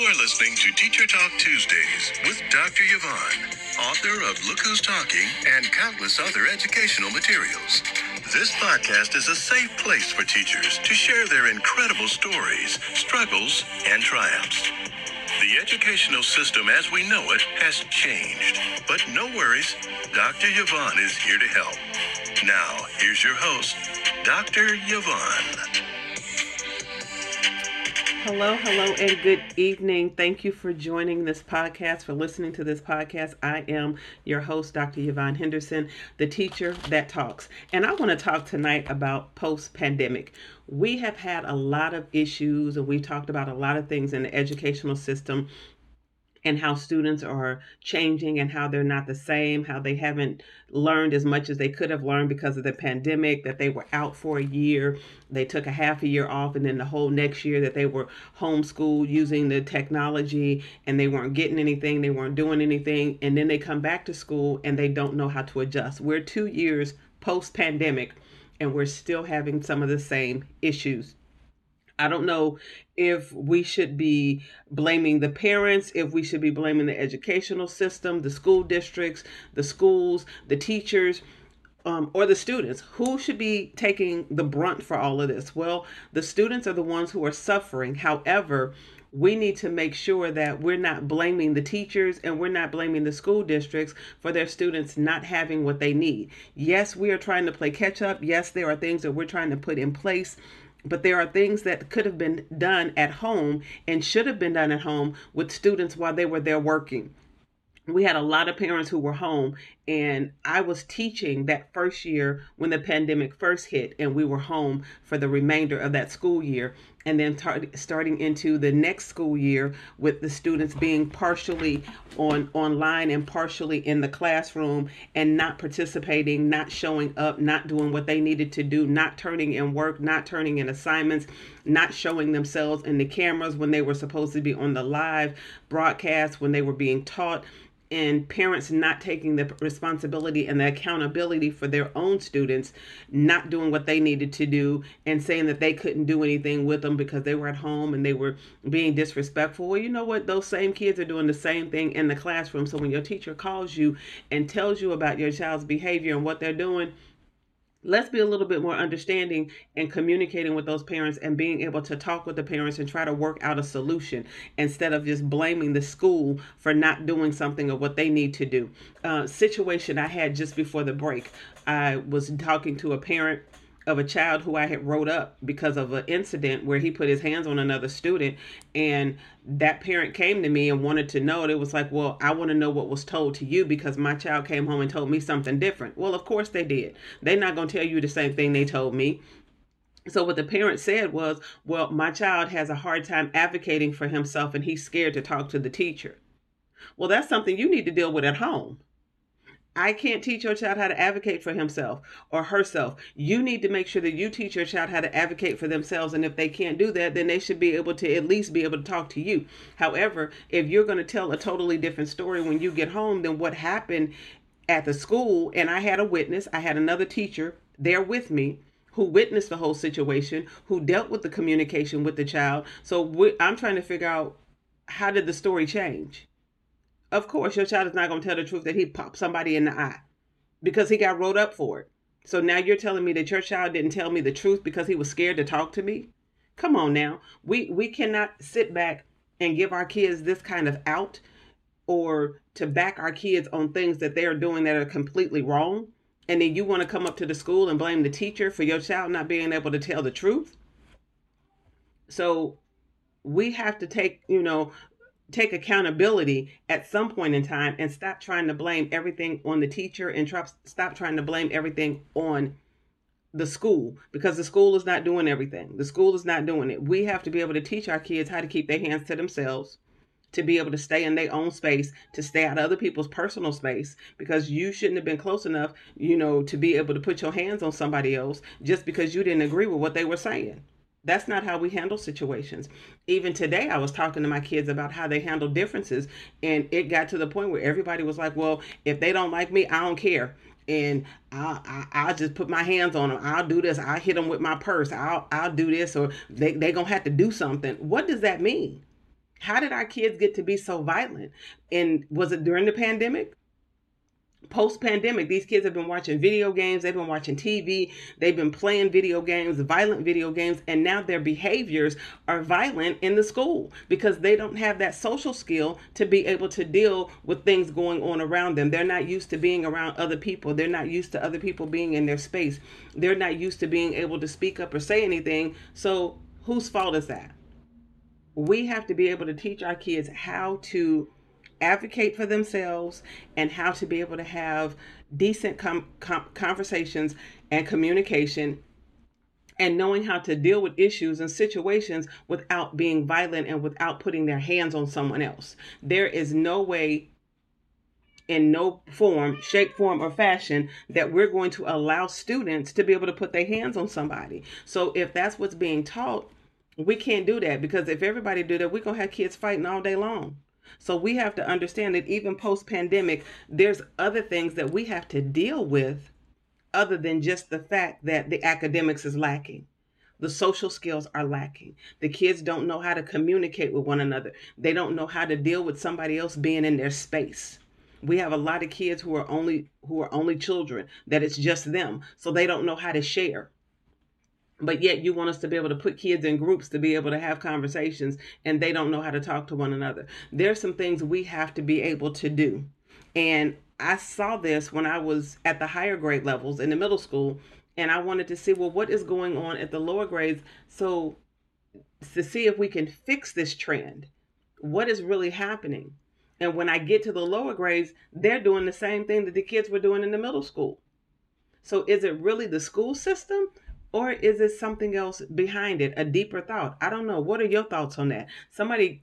You are listening to Teacher Talk Tuesdays with Dr. Yvonne, author of Look Who's Talking and countless other educational materials. This podcast is a safe place for teachers to share their incredible stories, struggles, and triumphs. The educational system as we know it has changed, but no worries, Dr. Yvonne is here to help. Now, here's your host, Dr. Yvonne. Hello, hello, and good evening. Thank you for joining this podcast, for listening to this podcast. I am your host, Dr. Yvonne Henderson, the teacher that talks. And I want to talk tonight about post pandemic. We have had a lot of issues, and we've talked about a lot of things in the educational system and how students are changing and how they're not the same, how they haven't learned as much as they could have learned because of the pandemic, that they were out for a year, they took a half a year off, and then the whole next year that they were homeschooled using the technology and they weren't getting anything, they weren't doing anything, and then they come back to school and they don't know how to adjust. We're two years post pandemic and we're still having some of the same issues I don't know if we should be blaming the parents, if we should be blaming the educational system, the school districts, the schools, the teachers. Um, or the students who should be taking the brunt for all of this well the students are the ones who are suffering however we need to make sure that we're not blaming the teachers and we're not blaming the school districts for their students not having what they need. Yes, we are trying to play catch up. Yes, there are things that we're trying to put in place but there are things that could have been done at home and should have been done at home with students while they were there working. We had a lot of parents who were home and i was teaching that first year when the pandemic first hit and we were home for the remainder of that school year and then tar- starting into the next school year with the students being partially on online and partially in the classroom and not participating not showing up not doing what they needed to do not turning in work not turning in assignments not showing themselves in the cameras when they were supposed to be on the live broadcast when they were being taught and parents not taking the responsibility and the accountability for their own students not doing what they needed to do and saying that they couldn't do anything with them because they were at home and they were being disrespectful. Well you know what? Those same kids are doing the same thing in the classroom. So when your teacher calls you and tells you about your child's behavior and what they're doing let's be a little bit more understanding and communicating with those parents and being able to talk with the parents and try to work out a solution instead of just blaming the school for not doing something or what they need to do. Uh, situation i had just before the break i was talking to a parent of a child who I had wrote up because of an incident where he put his hands on another student and that parent came to me and wanted to know. It was like well I want to know what was told to you because my child came home and told me something different. Well of course they did. They're not going to tell you the same thing they told me. So what the parent said was well my child has a hard time advocating for himself and he's scared to talk to the teacher. Well that's something you need to deal with at home I can't teach your child how to advocate for himself or herself. You need to make sure that you teach your child how to advocate for themselves. And if they can't do that, then they should be able to at least be able to talk to you. However, if you're going to tell a totally different story when you get home than what happened at the school, and I had a witness, I had another teacher there with me who witnessed the whole situation, who dealt with the communication with the child. So I'm trying to figure out how did the story change? Of course, your child is not going to tell the truth that he popped somebody in the eye because he got wrote up for it. So now you're telling me that your child didn't tell me the truth because he was scared to talk to me? Come on now. We we cannot sit back and give our kids this kind of out or to back our kids on things that they are doing that are completely wrong. And then you want to come up to the school and blame the teacher for your child not being able to tell the truth. So we have to take, you know, take accountability at some point in time and stop trying to blame everything on the teacher and try, stop trying to blame everything on the school because the school is not doing everything. The school is not doing it. We have to be able to teach our kids how to keep their hands to themselves, to be able to stay in their own space, to stay out of other people's personal space because you shouldn't have been close enough, you know, to be able to put your hands on somebody else just because you didn't agree with what they were saying. That's not how we handle situations. Even today, I was talking to my kids about how they handle differences, and it got to the point where everybody was like, "Well, if they don't like me, I don't care." and I'll, I'll just put my hands on them. I'll do this. I'll hit them with my purse. I'll, I'll do this, or they, they going to have to do something. What does that mean? How did our kids get to be so violent? And was it during the pandemic? Post pandemic, these kids have been watching video games, they've been watching TV, they've been playing video games, violent video games, and now their behaviors are violent in the school because they don't have that social skill to be able to deal with things going on around them. They're not used to being around other people, they're not used to other people being in their space, they're not used to being able to speak up or say anything. So, whose fault is that? We have to be able to teach our kids how to advocate for themselves and how to be able to have decent com- com- conversations and communication and knowing how to deal with issues and situations without being violent and without putting their hands on someone else. There is no way in no form, shape, form, or fashion that we're going to allow students to be able to put their hands on somebody. So if that's what's being taught, we can't do that because if everybody do that, we're gonna have kids fighting all day long. So we have to understand that even post pandemic, there's other things that we have to deal with other than just the fact that the academics is lacking. The social skills are lacking. The kids don't know how to communicate with one another. They don't know how to deal with somebody else being in their space. We have a lot of kids who are only who are only children that it's just them. So they don't know how to share but yet you want us to be able to put kids in groups to be able to have conversations and they don't know how to talk to one another. There's some things we have to be able to do. And i saw this when i was at the higher grade levels in the middle school and i wanted to see well what is going on at the lower grades? So to see if we can fix this trend. What is really happening? And when i get to the lower grades they're doing the same thing that the kids were doing in the middle school. So is it really the school system or is it something else behind it, a deeper thought? I don't know. What are your thoughts on that? Somebody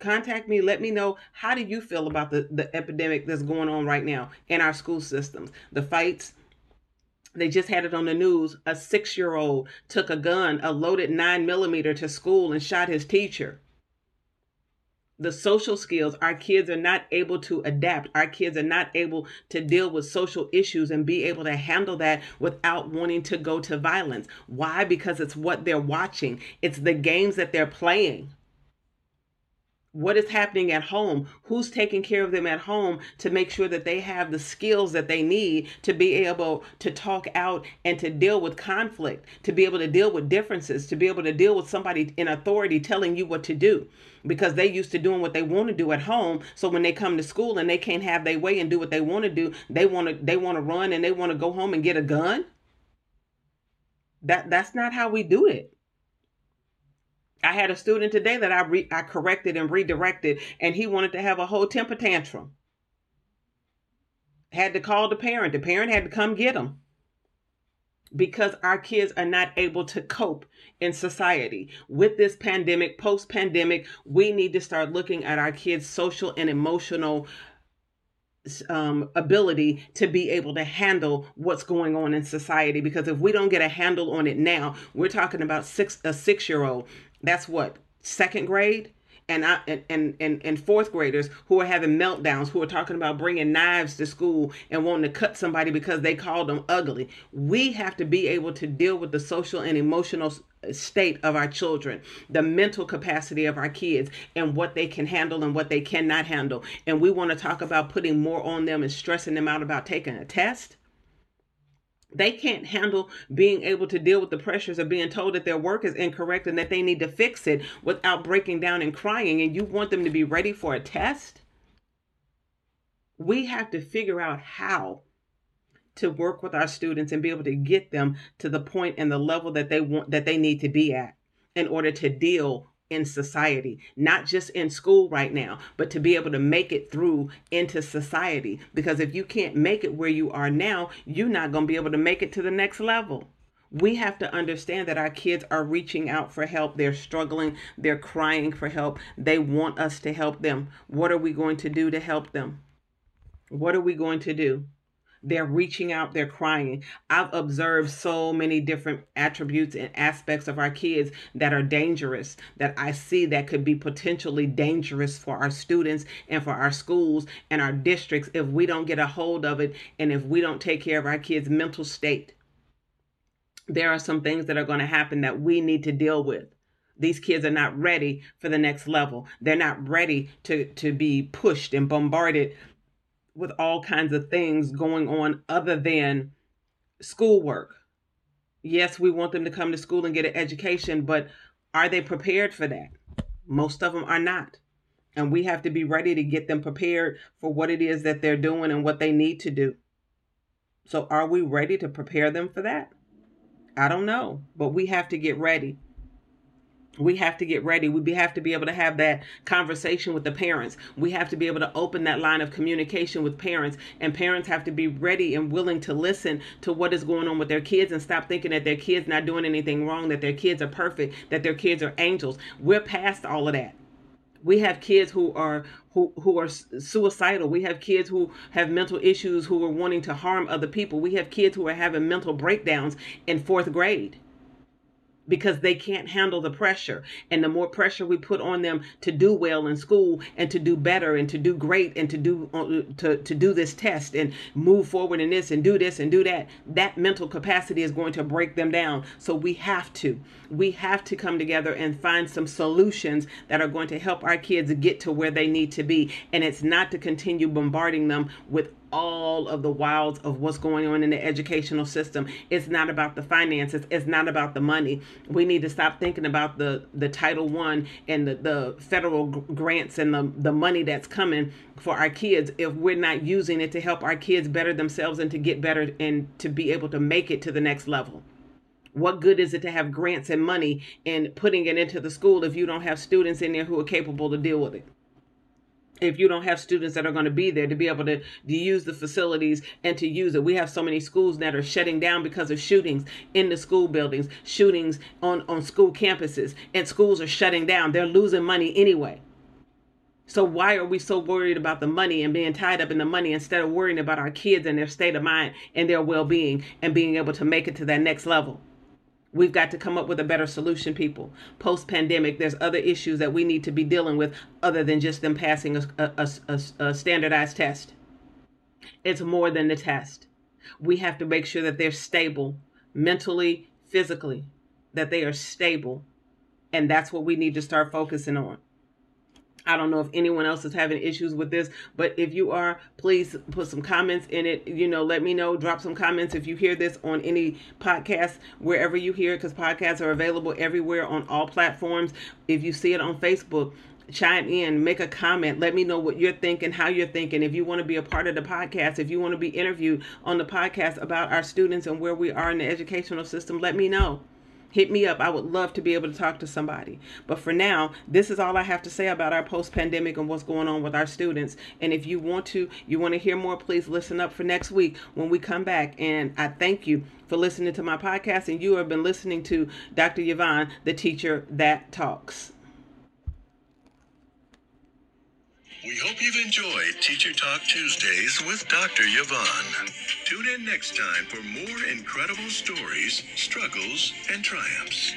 contact me let me know how do you feel about the, the epidemic that's going on right now in our school systems the fights they just had it on the news a six year old took a gun a loaded nine millimeter to school and shot his teacher the social skills our kids are not able to adapt. Our kids are not able to deal with social issues and be able to handle that without wanting to go to violence. Why? Because it's what they're watching. It's the games that they're playing what is happening at home who's taking care of them at home to make sure that they have the skills that they need to be able to talk out and to deal with conflict to be able to deal with differences to be able to deal with somebody in authority telling you what to do. Because they used to doing what they want to do at home so when they come to school and they can't have their way and do what they want to do they want to they want to run and they want to go home and get a gun? That that's not how we do it I had a student today that I re- I corrected and redirected, and he wanted to have a whole temper tantrum. Had to call the parent. The parent had to come get him because our kids are not able to cope in society. With this pandemic, post pandemic, we need to start looking at our kids' social and emotional um, ability to be able to handle what's going on in society. Because if we don't get a handle on it now, we're talking about six a six year old that's what second grade and I, and, and and fourth graders who are having meltdowns, who are talking about bringing knives to school and wanting to cut somebody because they called them ugly. We have to be able to deal with the social and emotional uh, state of our children, the mental capacity of our kids, and what they can handle and what they cannot handle. And we want to talk about putting more on them and stressing them out about taking a test they can't handle being able to deal with the pressures of being told that their work is incorrect and that they need to fix it without breaking down and crying and you want them to be ready for a test? We have to figure out how to work with our students and be able to get them to the point and the level that they want that they need to be at in order to deal in society, not just in school right now, but to be able to make it through into society. Because if you can't make it where you are now, you're not going to be able to make it to the next level. We have to understand that our kids are reaching out for help. They're struggling. They're crying for help. They want us to help them. What are we going to do to help them? What are we going to do? They're reaching out, they're crying. I've observed so many different attributes and aspects of our kids that are dangerous, that I see that could be potentially dangerous for our students and for our schools and our districts if we don't get a hold of it and if we don't take care of our kids' mental state. There are some things that are going to happen that we need to deal with these kids are not ready for the next level they're not ready to to be pushed and bombarded with all kinds of things going on other than schoolwork. Yes we want them to come to school and get an education but are they prepared for that? Most of them are not. And we have to be ready to get them prepared for what it is that they're doing and what they need to do. So are we ready to prepare them for that? I don't know but we have to get ready we have to get ready. We have to be able to have that conversation with the parents. We have to be able to open that line of communication with parents. And parents have to be ready and willing to listen to what is going on with their kids and stop thinking that their kids not doing anything wrong, that their kids are perfect, that their kids are angels. We're past all of that. We have kids who are who who are suicidal. We have kids who have mental issues who are wanting to harm other people. We have kids who are having mental breakdowns in 4th grade because they can't handle the pressure. And the more pressure we put on them to do well in school and to do better and to do great and to do uh, to, to do this test and move forward in this and do this and do that, that mental capacity is going to break them down. So we have to. We have to come together and find some solutions that are going to help our kids get to where they need to be. And it's not to continue bombarding them with all of the wilds of what's going on in the educational system. It's not about the finances. It's not about the money. We need to stop thinking about the the Title One and the, the federal grants and the, the money that's coming for our kids if we're not using it to help our kids better themselves and to get better and to be able to make it to the next level. What good is it to have grants and money and putting it into the school if you don't have students in there who are capable to deal with it? If you don't have students that are going to be there to be able to, to use the facilities and to use it. We have so many schools that are shutting down because of shootings in the school buildings, shootings on, on school campuses, and schools are shutting down. They're losing money anyway. So why are we so worried about the money and being tied up in the money instead of worrying about our kids and their state of mind and their well-being and being able to make it to that next level? We've got to come up with a better solution, people. Post pandemic, there's other issues that we need to be dealing with other than just them passing a, a, a, a, standardized test. It's more than the test. We have to make sure that they're stable mentally, physically, that they are stable. And that's what we need to start focusing on. I don't know if anyone else is having issues with this, but if you are, please put some comments in it. You know, let me know. Drop some comments if you hear this on any podcast, wherever you hear it, because podcasts are available everywhere on all platforms. If you see it on Facebook, chime in, make a comment, let me know what you're thinking, how you're thinking. If you want to be a part of the podcast, if you want to be interviewed on the podcast about our students and where we are in the educational system, let me know hit me up. I would love to be able to talk to somebody. But for now, this is all I have to say about our post pandemic and what's going on with our students. And if you want to, you want to hear more, please listen up for next week when we come back. And I thank you for listening to my podcast. And you have been listening to Dr. Yvonne, the teacher that talks. We hope you've enjoyed Teacher Talk Tuesdays with Dr. Yvonne. Tune in next time for more incredible stories, struggles, and triumphs.